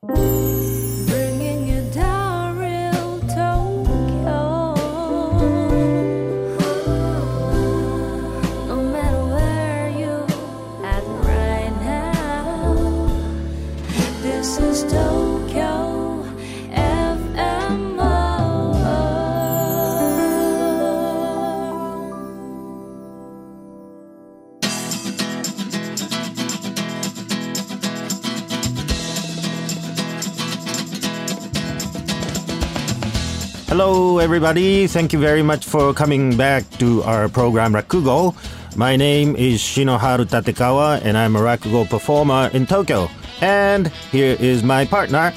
Bringing everybody. Thank you very much for coming back to our program Rakugo. My name is Shinoharu Tatekawa, and I'm a Rakugo performer in Tokyo. And here is my partner.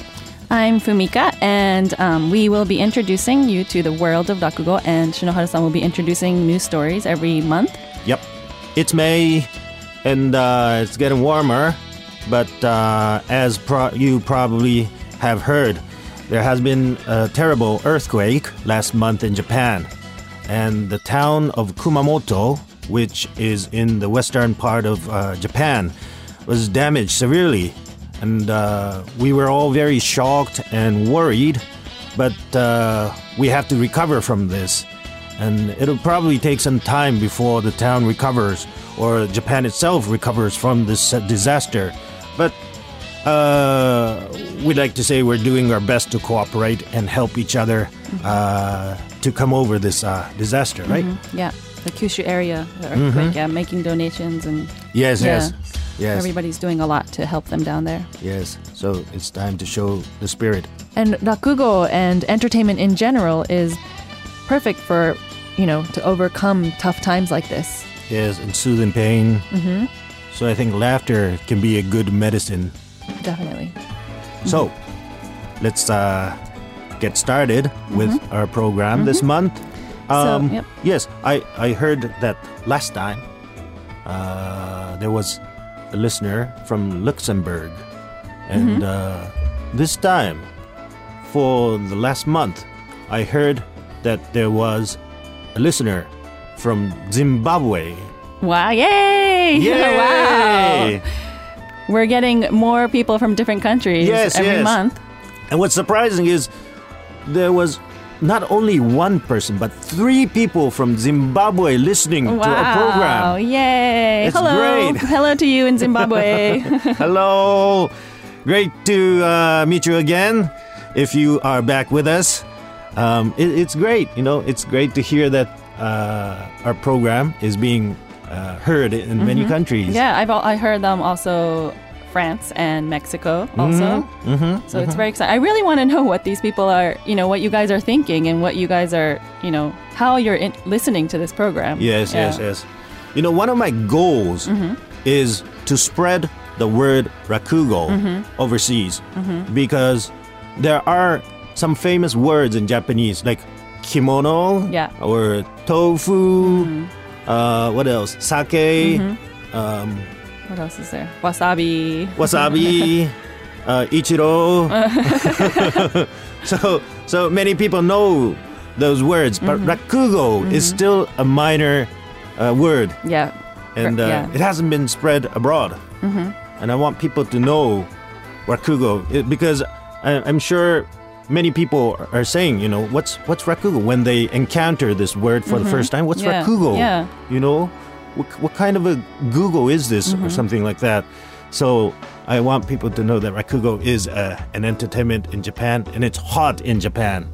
I'm Fumika, and um, we will be introducing you to the world of Rakugo, and Shinoharu-san will be introducing new stories every month. Yep, it's May, and uh, it's getting warmer. But uh, as pro- you probably have heard, there has been a terrible earthquake last month in Japan, and the town of Kumamoto, which is in the western part of uh, Japan, was damaged severely. And uh, we were all very shocked and worried, but uh, we have to recover from this and it'll probably take some time before the town recovers or Japan itself recovers from this uh, disaster. But uh, we'd like to say we're doing our best to cooperate and help each other uh, to come over this uh, disaster, right? Yeah, the Kyushu area, earthquake, yeah, making donations, and Yes, Yeah. yes, yes, everybody's doing a lot to help them down there. yes. So it's time to show the spirit. And Rakugo and entertainment in general is perfect for, you know, to overcome tough times like this. Yes, and soothing pain. Mm-hmm. So I think laughter can be a good medicine. Definitely. So, let's uh, get started with our program this month. Um, yep. Yes, I, I heard that last time uh, there was a listener from Luxembourg. And uh, this time, for the last month, I heard that there was a listener from Zimbabwe. Wow! Yay! Yay! wow! We're getting more people from different countries Yes, every yes. month. And what's surprising is there was not only one person, but three people from Zimbabwe listening to our program. Wow! Yay! It's Hello! great. Hello to you in Zimbabwe. Hello! Great to uh, meet you again. If you are back with us, um, it, it's great. You know, it's great to hear that uh, our program is being uh, heard in many countries. Mm-hmm. yeah, I've I heard them also France and Mexico also. Mm-hmm. So it's very exciting. I really want to know what these people are, you know, what you guys are thinking and what you guys are, you know, how you're in- listening to this program. Yes, Yeah. yes, yes. You know, one of my goals is to spread the word rakugo overseas because there are some famous words in Japanese like kimono Yeah. or tofu. Uh, what else? Sake, um, What else is there? Wasabi. wasabi, uh, ichiro. so, so many people know those words, but rakugo is still a minor uh, word. Yeah. and uh, yeah. it hasn't been spread abroad. Mm-hmm. And I want people to know rakugo because I, I'm sure many people are saying, you know, what's what's rakugo when they encounter this word for the first time. What's Mm-hmm. Yeah, rakugo? yeah. You know, what, what kind of a Google is this Mm-hmm. or something like that? So I want people to know that rakugo is uh, an entertainment in Japan and it's hot in Japan.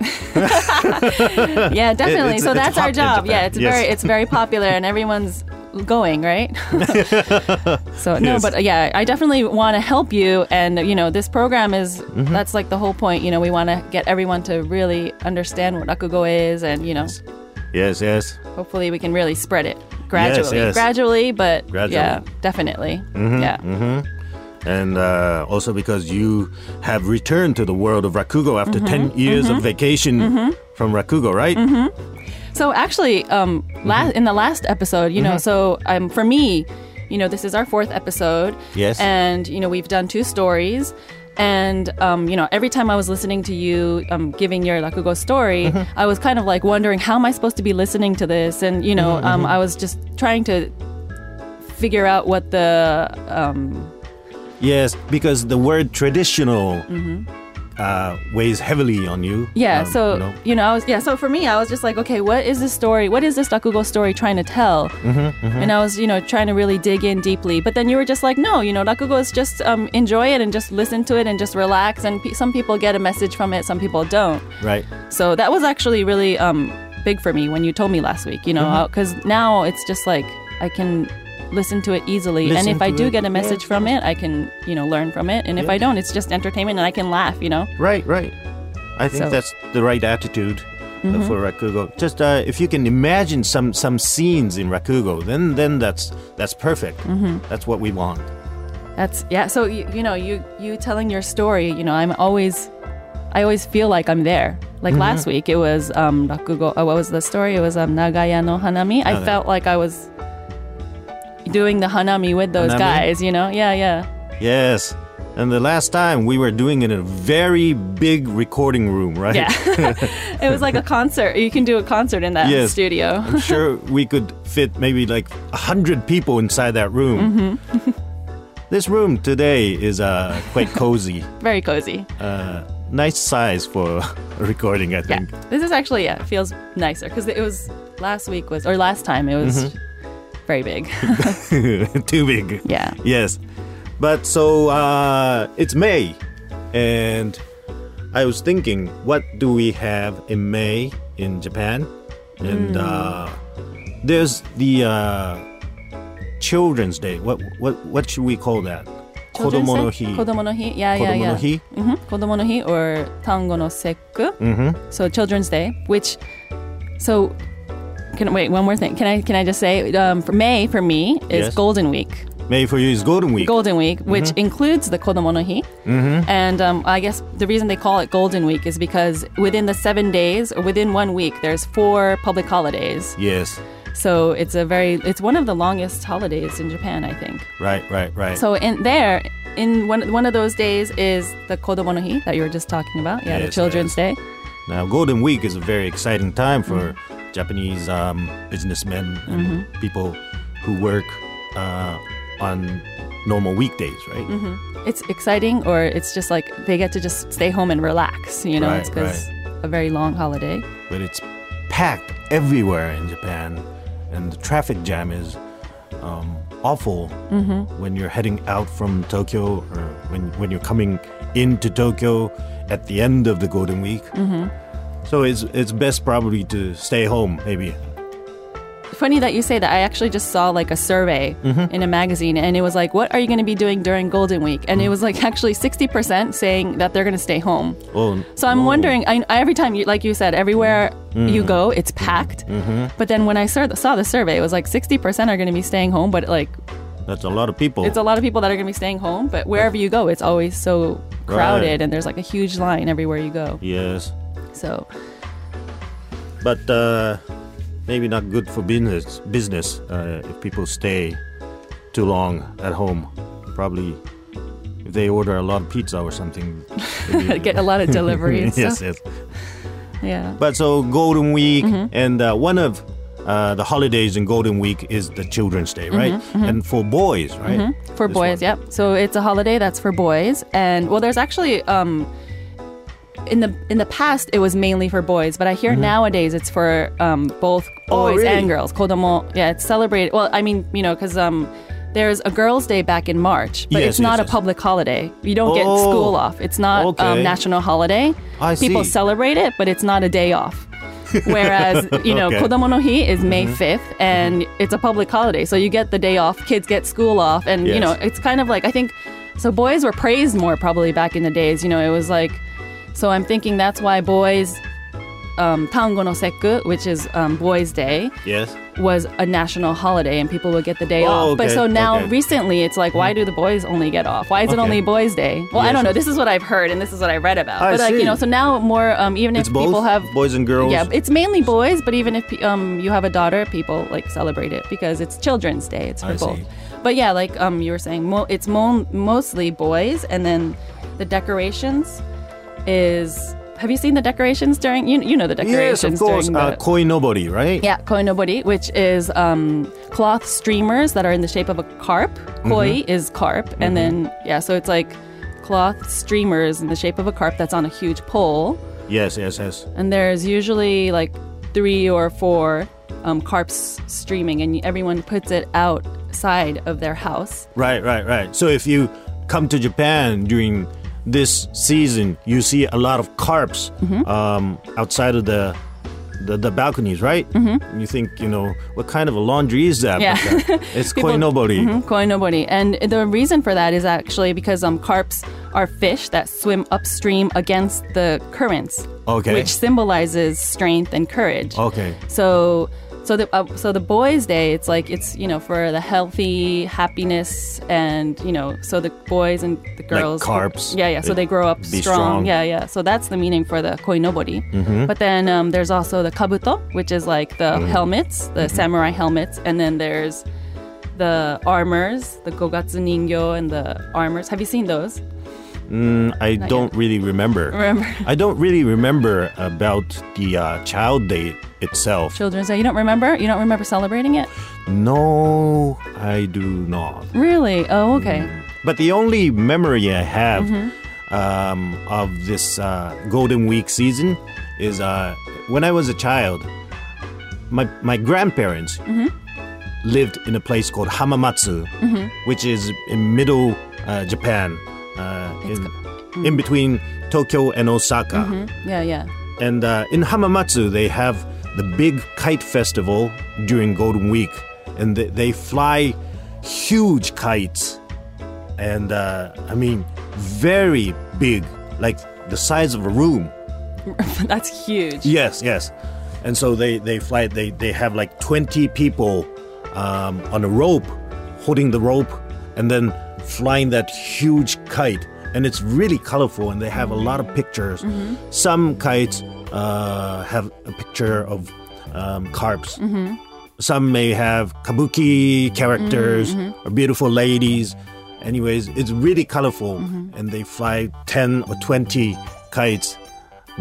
Yeah, definitely. it's- so that's our job. Yeah, it's Yes. very it's very popular and everyone's going, right? so no, Yes. but uh, yeah, I definitely want to help you and you know, this program is Mm-hmm. that's like the whole point, you know, we want to get everyone to really understand what rakugo is and you know, Yes, yes. hopefully we can really spread it gradually. yes. Gradually, but Gradually. yeah, definitely. yeah. And uh, also because you have returned to the world of Rakugo after Mm-hmm. 10 years of vacation from Rakugo, right? So actually, um, Mm-hmm. la- in the last episode, you know, so um, for me, you know, this is our fourth episode. Yes. And you know, we've done two stories. And um, you know, every time I was listening to you um, giving your Rakugo story, Mm-hmm. I was kind of like wondering how am I supposed to be listening to this? And you know, Mm-hmm, um, I was just trying to figure out what the um, Yes, because the word traditional uh, weighs heavily on you. Mm-hmm. Yeah, um, so you know. you know, I was yeah. So for me, I was just like, okay, what is this story? What is this Rakugo story trying to tell? Mm-hmm, And I was, you know, trying to really dig in deeply. But then you were just like, no, you know, Rakugo is just um, enjoy it and just listen to it and just relax. And pe- some people get a message from it, some people don't. right? So that was actually really um, big for me when you told me last week. You know, Mm-hmm. because now it's just like I can listen to it easily, and if I do it, get a yeah, message from it, I can, you know, learn from it. And if I don't, it's just entertainment, and I can laugh. You know. Right, right. I think So- that's the right attitude uh, Mm-hmm. for Rakugo. Just uh, if you can imagine some some scenes in Rakugo, then then that's that's perfect. Mm-hmm. That's what we want. That's yeah. So you, you know, you you telling your story. You know, I'm always, I always feel like I'm there. Like Mm-hmm. last week, it was um rakugo. Uh, what was the story? It was um Nagaya no Hanami. I felt like I was doing the Hanami with those Hanami? guys. You know, yeah, yeah. Yes. And the last time we were doing it in a very big recording room, right? Yeah. it was like a concert. You can do a concert in that Yes. studio. I'm sure we could fit maybe like a hundred people inside that room. Mm-hmm. this room today is uh, quite cozy. Very cozy. Uh, nice size for a recording, I think. Yeah. This is actually yeah, it feels nicer because it was last week was or last time it was Mm-hmm. Very big. Too big. yeah. Yes. But so uh, it's May, and I was thinking, what do we have in May in Japan? And uh, there's the uh, Children's Day. What what what should we call that? Children's Kodomo no hi. Kodomo no hi. Yeah, yeah, Kodomo yeah. no hi. Mm-hmm. Kodomo no hi or Tango no Sekku. Mm-hmm. So Children's Day, which so can wait one more thing. Can I can I just say um, for May for me is Yes. Golden Week. May for you is Golden Week. Golden Week, which Mm-hmm. includes the Kodomo no Hi. Mm-hmm. And um, I guess the reason they call it Golden Week is because within the seven days, or within one week, there's four public holidays. yes. So it's a very, it's one of the longest holidays in Japan, I think. Right. Right. Right. So in there, in one one of those days is the Kodomo no Hi that you were just talking about. Yeah, the Yes, Children's Day. Now, Golden Week is a very exciting time for Mm-hmm. Japanese um, businessmen and people who work uh, on normal weekdays, right? Mm-hmm. It's exciting, or it's just like they get to just stay home and relax. You know, Right, it's because a very long holiday. But it's packed everywhere in Japan, and the traffic jam is um, awful Mm-hmm. when you're heading out from Tokyo or when, when you're coming into Tokyo at the end of the Golden Week. Mm-hmm. So it's, it's best probably to stay home, maybe. Funny that you say that. I actually just saw like a survey Mm-hmm. in a magazine, and it was like, "What are you going to be doing during Golden Week?" And it was like actually sixty percent saying that they're going to stay home. Oh, So I'm oh. wondering. I, every time, you, like you said, everywhere Mm-hmm. you go, it's packed. But then when I saw the, saw the survey, it was like sixty percent are going to be staying home, but like That's a lot of people. it's a lot of people that are going to be staying home. But wherever you go, it's always so crowded, Right. and there's like a huge line everywhere you go. yes. So but uh, maybe not good for business. Business uh, if people stay too long at home. Probably if they order a lot of pizza or something. get a lot of delivery and yes, yes. Yeah. But so Golden Week Mm-hmm. and uh, one of uh, the holidays in Golden Week is the Children's Day, right? And for boys, right? Mm-hmm, For This boys, one. yep. So it's a holiday that's for boys, and well, there's actually um, in the in the past it was mainly for boys, but I hear nowadays it's for um, both Mm-hmm. Oh, boys really? and girls. Kodomo, yeah, it's celebrated. Well, I mean, you know, because um, there's a Girls' Day back in March, but Yes, it's not yes, a yes. public holiday. You don't get Oh, school off. It's not okay. um, national holiday. I People see. celebrate it, but it's not a day off. Whereas, you know, Okay. Mm-hmm. Kodomo no Hi is May 5th and it's a public holiday. So you get the day off, kids get school off. And, you know, it's kind of like, I think, so boys were praised more probably back in the days. You know, it was like, so I'm thinking that's why boys, um, Tango no Sekku, which is um, Boys' Day, Yes. was a national holiday and people would get the day Oh, off. But so now okay. recently it's like, why do the boys only get off? Why is it only Boys' Day? Well, I don't know. This is what I've heard and this is what I read about. I but like, see. you know, so now more, um, even It's if both people have boys and girls. yeah, it's mainly boys, but even if um you have a daughter, people like celebrate it because it's Children's Day. It's for I both. see. But yeah, like um you were saying, mo- it's mo- mostly boys, and then the decorations is have you seen the decorations during? You you know the decorations Yes, of course. the Uh, koinobori, right? yeah koinobori, which is um, cloth streamers that are in the shape of a carp. Mm-hmm. Koi is carp, and then yeah, so it's like cloth streamers in the shape of a carp that's on a huge pole, Yes, yes, yes. and there's usually like three or four um, carps streaming, and everyone puts it outside of their house. Right, right, right. So if you come to Japan during this season, you see a lot of carps Mm-hmm. um, outside of the, the the balconies, right? Mm-hmm. You think, you know, what kind of a laundry is that? Yeah. Uh, it's People- koinobori. Mhm, koinobori. And the reason for that is actually because um, carps are fish that swim upstream against the currents, Okay. which symbolizes strength and courage. Okay. So, so the uh, so the boys' day, it's like it's you know for the healthy happiness and you know so the boys and the girls carps, Yeah, yeah. So they grow up strong. strong. Yeah, yeah. So that's the meaning for the koinobori. Mm-hmm. But then um, there's also the kabuto, which is like the Mm-hmm. helmets, the samurai helmets, and then there's the armors, the gogatsu ningyo and the armors. Have you seen those? Mm, I don't really remember. Remember I don't really remember about the uh, child day itself. Children's Day? You don't remember? You don't remember celebrating it? No, I do not. Really? Oh, okay. But the only memory I have Mm-hmm. um, of this uh, Golden Week season is uh, when I was a child, my, my grandparents Mm-hmm. lived in a place called Hamamatsu, Mm-hmm. which is in middle uh, Japan, uh, in, mm. in between Tokyo and Osaka. Yeah, yeah. And uh, in Hamamatsu, they have the big kite festival during Golden Week, and they, they fly huge kites, and uh, I mean very big, like the size of a room. That's huge. Yes, yes. And so they they fly. They they have like twenty people um, on a rope, holding the rope, and then flying that huge kite. And it's really colorful, and they have a lot of pictures. Some kites uh, have a picture of um, carps. Some may have kabuki characters or beautiful ladies. Anyways, it's really colorful, and they fly ten or twenty kites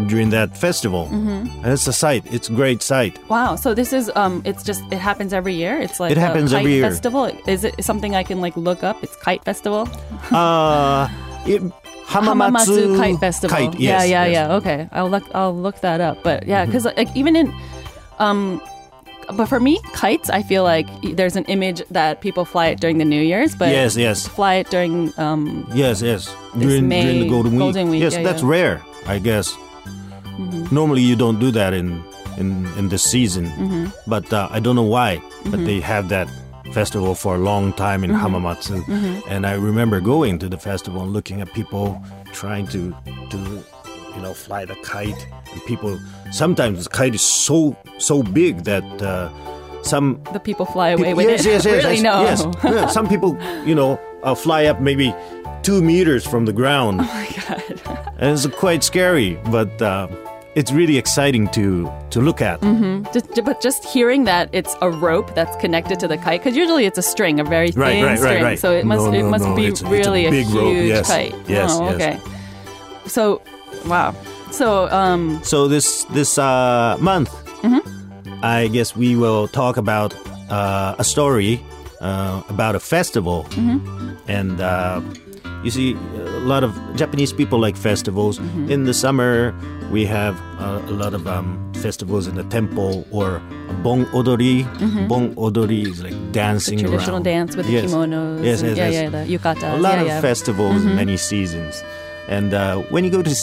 during that festival, and it's a sight. It's a great sight. Wow. So this is um it's just it happens every year. It's like It a happens kite every year. festival. Is it something I can like look up? It's kite festival. Uh, it, Hamamatsu Kite Festival. Kite, yeah, yes, yeah, yes. yeah. Okay, I'll look. I'll look that up. But yeah, because like even in, um, but for me, kites, I feel like there's an image that people fly it during the New Year's, but Yes, yes, fly it during um. yes, yes. During, May- during the Golden Week. Golden Week, yes, yeah, that's yeah. rare, I guess. Normally, you don't do that in in in this season, but uh, I don't know why. But they have that festival for a long time in Hamamatsu, and I remember going to the festival and looking at people trying to to you know fly the kite, and people sometimes the kite is so so big that. Uh, some The people fly away with yes, it. yes, yes, really? yes, no. yes. Some people, you know, uh, fly up maybe two meters from the ground, oh my god. and it's quite scary. But uh, it's really exciting to to look at. Just, but just hearing that it's a rope that's connected to the kite, because usually it's a string, a very thin Right, right, right, string. right. So it must No, it no, must no, be it's a- it's a really big rope, huge yes, kite. yes, oh, yes. okay. So, wow. So, um, So this this uh, month, I guess we will talk about uh, a story uh, about a festival, and uh, you see, a lot of Japanese people like festivals. In the summer, we have uh, a lot of um, festivals in the temple or bon odori. Bon odori is like dancing traditional around. dance with the Yes. kimonos. Yes, and- yes, yeah, yes. yeah, the yukatas. a lot yeah, of yeah. festivals, many seasons, and uh, when you go to,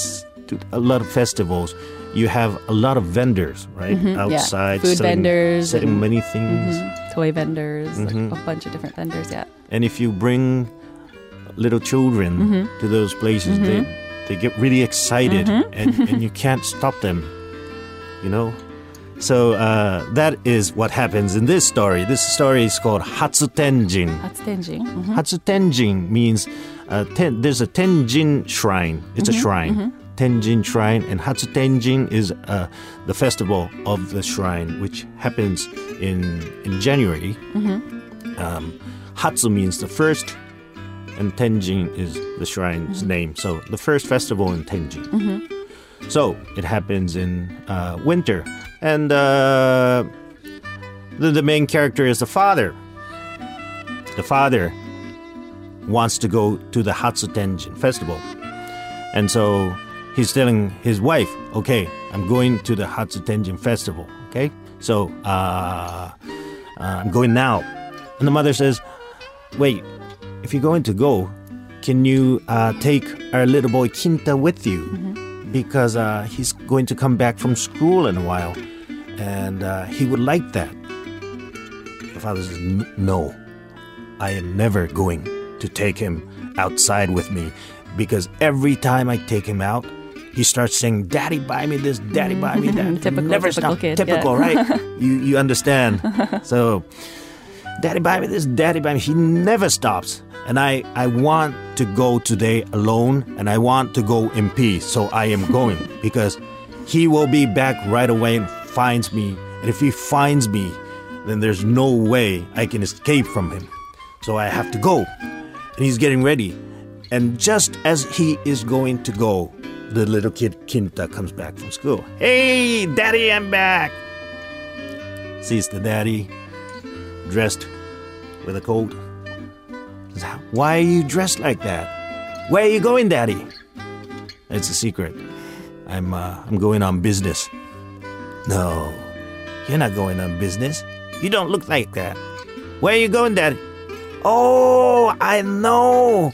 to a lot of festivals, you have a lot of vendors, right, outside, Food selling, vendors selling and- many things. Mhm. Toy vendors, Mm-hmm. like a bunch of different vendors. Yeah. And if you bring little children Mm-hmm. to those places, they they get really excited, Mm-hmm. and, and you can't stop them, you know. So uh, that is what happens in this story. This story is called Hatsutenjin. That's Tenjin. Mhm. Hatsutenjin means uh, ten, there's a Tenjin shrine. It's a shrine. Tenjin shrine, and Hatsutenjin is uh, the festival of the shrine, which happens in in January. Um, Hatsu means the first, and Tenjin is the shrine's name. So the first festival in Tenjin. So it happens in uh, winter, and uh, the, the main character is the father. The father wants to go to the Hatsutenjin festival, and so he's telling his wife, "Okay, I'm going to the Hatsutenjin festival. Okay, so uh, uh, I'm going now." And the mother says, "Wait, if you're going to go, can you uh, take our little boy Kinta with you? Because uh, he's going to come back from school in a while, and uh, he would like that." The father says, "No, I am never going to take him outside with me, because every time I take him out." He starts saying, "Daddy, buy me this. Daddy, buy me that." Typical- Never typical stop. kid, Typical, yeah. right? you you understand? so, Daddy, buy me this. Daddy, buy me. He never stops, and I I want to go today alone, and I want to go in peace. So I am going because he will be back right away and finds me. And if he finds me, then there's no way I can escape from him. So I have to go. And he's getting ready. And just as he is going to go, the little kid Kinta comes back from school. Hey, daddy, I'm back. Sees the daddy dressed with a coat. Why are you dressed like that? Where are you going, daddy? It's a secret. I'm uh, I'm going on business. No, you're not going on business. You don't look like that. Where are you going, daddy? Oh, I know.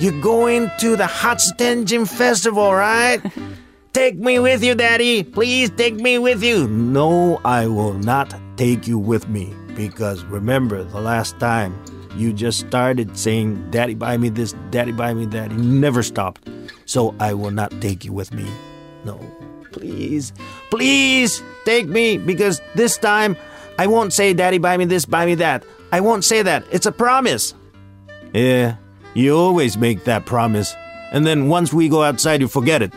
You're going to the Hatsutenjin Festival, right? take me with you, Daddy. Please take me with you. No, I will not take you with me because remember the last time you just started saying, Daddy, buy me this, Daddy, buy me that. You never stopped. So I will not take you with me. No, please, please take me because this time I won't say, Daddy, buy me this, buy me that. I won't say that. It's a promise. Yeah, you always make that promise. And then once we go outside, you forget it.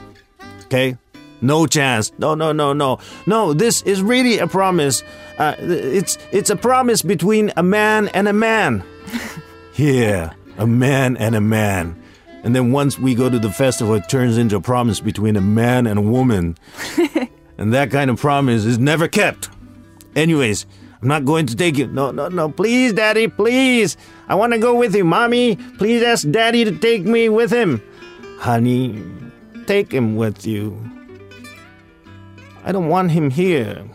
Okay? No chance. No, no, no, no. No, this is really a promise. Uh, it's it's a promise between a man and a man. yeah, a man and a man. And then once we go to the festival, it turns into a promise between a man and a woman. and that kind of promise is never kept. Anyways, I'm not going to take you. No, no, no. Please, Daddy, please. I want to go with you. Mommy, please ask Daddy to take me with him. Honey, take him with you. I don't want him here.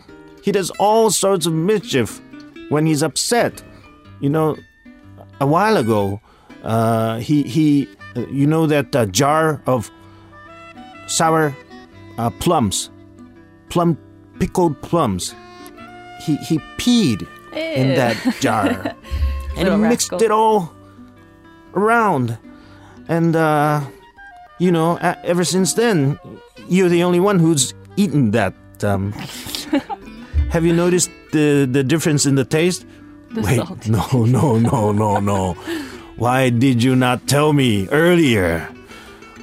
He does all sorts of mischief when he's upset. You know, a while ago, uh, he he, uh, you know that uh, jar of sour uh, plums, plum pickled plums. He he peed in that jar, and he mixed rascal. it all around, and uh, you know, ever since then, you're the only one who's eaten that. Um, have you noticed the the difference in the taste? The Wait, salt. no, no, no, no, no. Why did you not tell me earlier?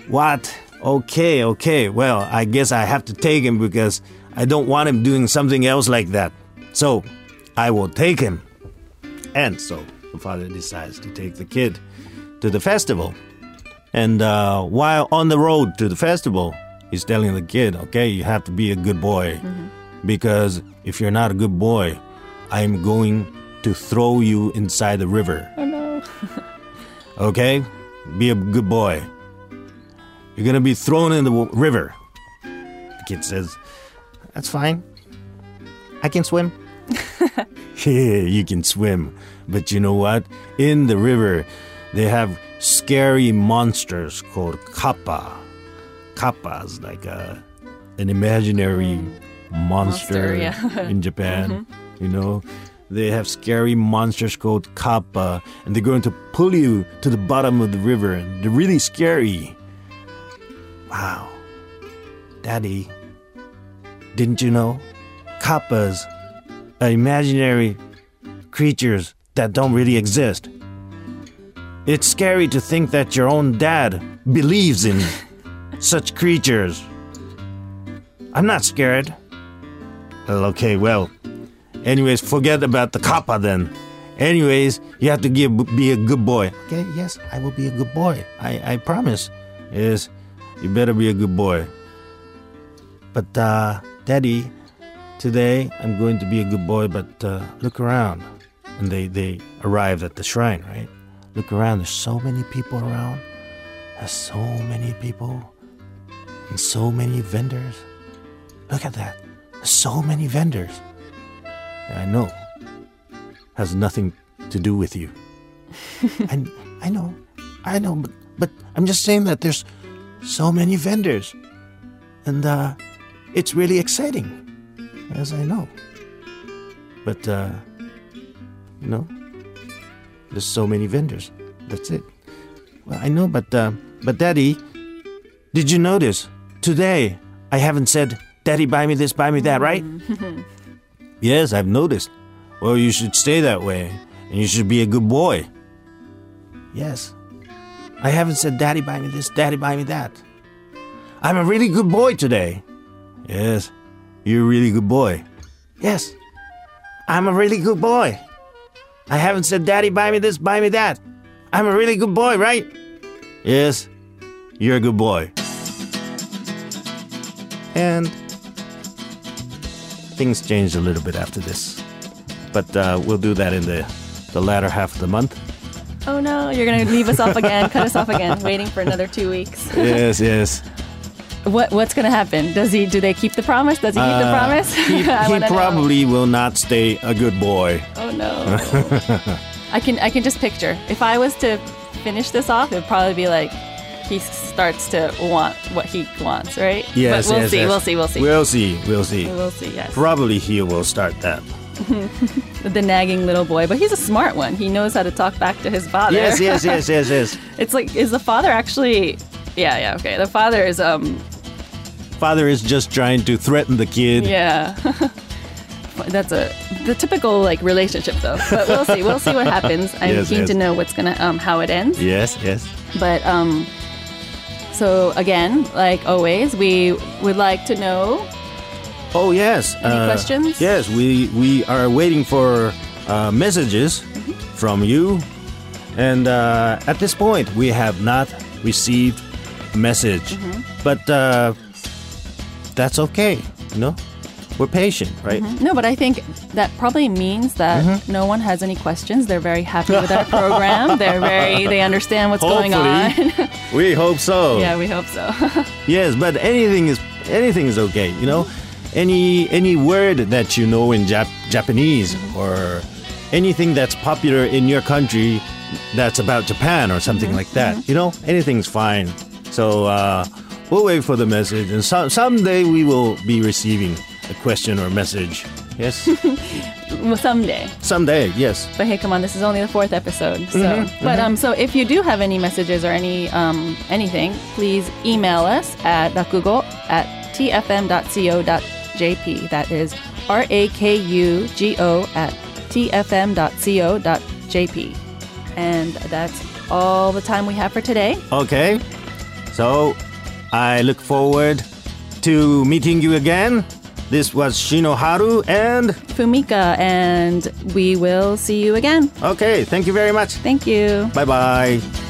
What? Okay, okay. Well, I guess I have to take him because I don't want him doing something else like that. So, I will take him. And so, the father decides to take the kid to the festival. And uh, while on the road to the festival, he's telling the kid, okay, you have to be a good boy. Mm-hmm. Because if you're not a good boy, I'm going to throw you inside the river. Oh no. Okay? Be a good boy. You're gonna be thrown in the w- river. The kid says, That's fine. I can swim. yeah, you can swim. But you know what? In the river, they have scary monsters called kappa. Kappa is like a, an imaginary monster, Monster, yeah. in Japan. Mm-hmm. You know, they have scary monsters called kappa, and they're going to pull you to the bottom of the river. And they're really scary. Wow. Daddy, didn't you know? Kappas are imaginary creatures that don't really exist. It's scary to think that your own dad believes in such creatures. I'm not scared. Well, okay, well. Anyways, forget about the kappa then. Anyways, you have to give, be a good boy. Okay, yes, I will be a good boy. I, I promise. Yes, you better be a good boy. but uh, Daddy, today I'm going to be a good boy. But uh, look around, and they they arrived at the shrine. Right, look around. There's so many people around. There's so many people, and so many vendors. Look at that. So many vendors. I know has nothing to do with you. I, I know, I know, but, but I'm just saying that there's so many vendors. And uh, it's really exciting, as I know. But, uh, you know, there's so many vendors. That's it. Well, I know, but, uh, but Daddy, did you notice? Today, I haven't said, Daddy, buy me this, buy me that, right? yes, I've noticed. Well, you should stay that way, and you should be a good boy. Yes. I haven't said, Daddy, buy me this, Daddy, buy me that. I'm a really good boy today. Yes, you're a really good boy. Yes, I'm a really good boy. I haven't said, Daddy, buy me this, buy me that. I'm a really good boy, right? Yes, you're a good boy. And things changed a little bit after this. But uh, we'll do that in the, the latter half of the month. Oh no, you're gonna leave us off again, cut us off again, waiting for another two weeks. yes, yes. What what's gonna happen? Does he? Do they keep the promise? Does he keep the Uh, promise? He, he wanna know. probably will not stay a good boy. Oh no. I can I can just picture. If I was to finish this off, it'd probably be like he starts to want what he wants, right? Yes, But we'll yes, see. yes. We'll see. We'll see. We'll see. We'll see. We'll see. Yes. Probably he will start that. the nagging little boy, but he's a smart one. He knows how to talk back to his father. Yes, yes, yes, yes, yes. It's like is the father actually? Yeah, yeah. Okay. The father is um Father is just trying to threaten the kid. Yeah. That's a the typical like relationship though. But we'll see. We'll see what happens. I'm Yes, keen yes. to know what's gonna um how it ends. Yes, yes. But um so again, like always, we would like to know Oh yes. Any questions? Yes, we we are waiting for uh, messages Mm-hmm. from you, and uh, at this point we have not received a message, Mm-hmm. but uh, that's okay. You know, we're patient, right? No, but I think that probably means that Mm-hmm. no one has any questions. They're very happy with our program. They're very they understand what's going on. We hope so. yeah, we hope so. Yes, but anything is anything is okay. You know, any any word that you know in Jap- Japanese or anything that's popular in your country that's about Japan or something like that. You know, anything's fine. So uh, we'll wait for the message, and so- someday we will be receiving a question or a message. Yes, well, someday. someday. Yes. But hey, come on, this is only the fourth episode. So, Mm-hmm, but um, so if you do have any messages or any um anything, please email us at rakugo at tfm.co.jp. That is r a k u g o at tfm.co.jp. And that's all the time we have for today. Okay. So I look forward to meeting you again. This was Shinoharu and Fumika, and we will see you again. okay, thank you very much. Thank you. Bye bye.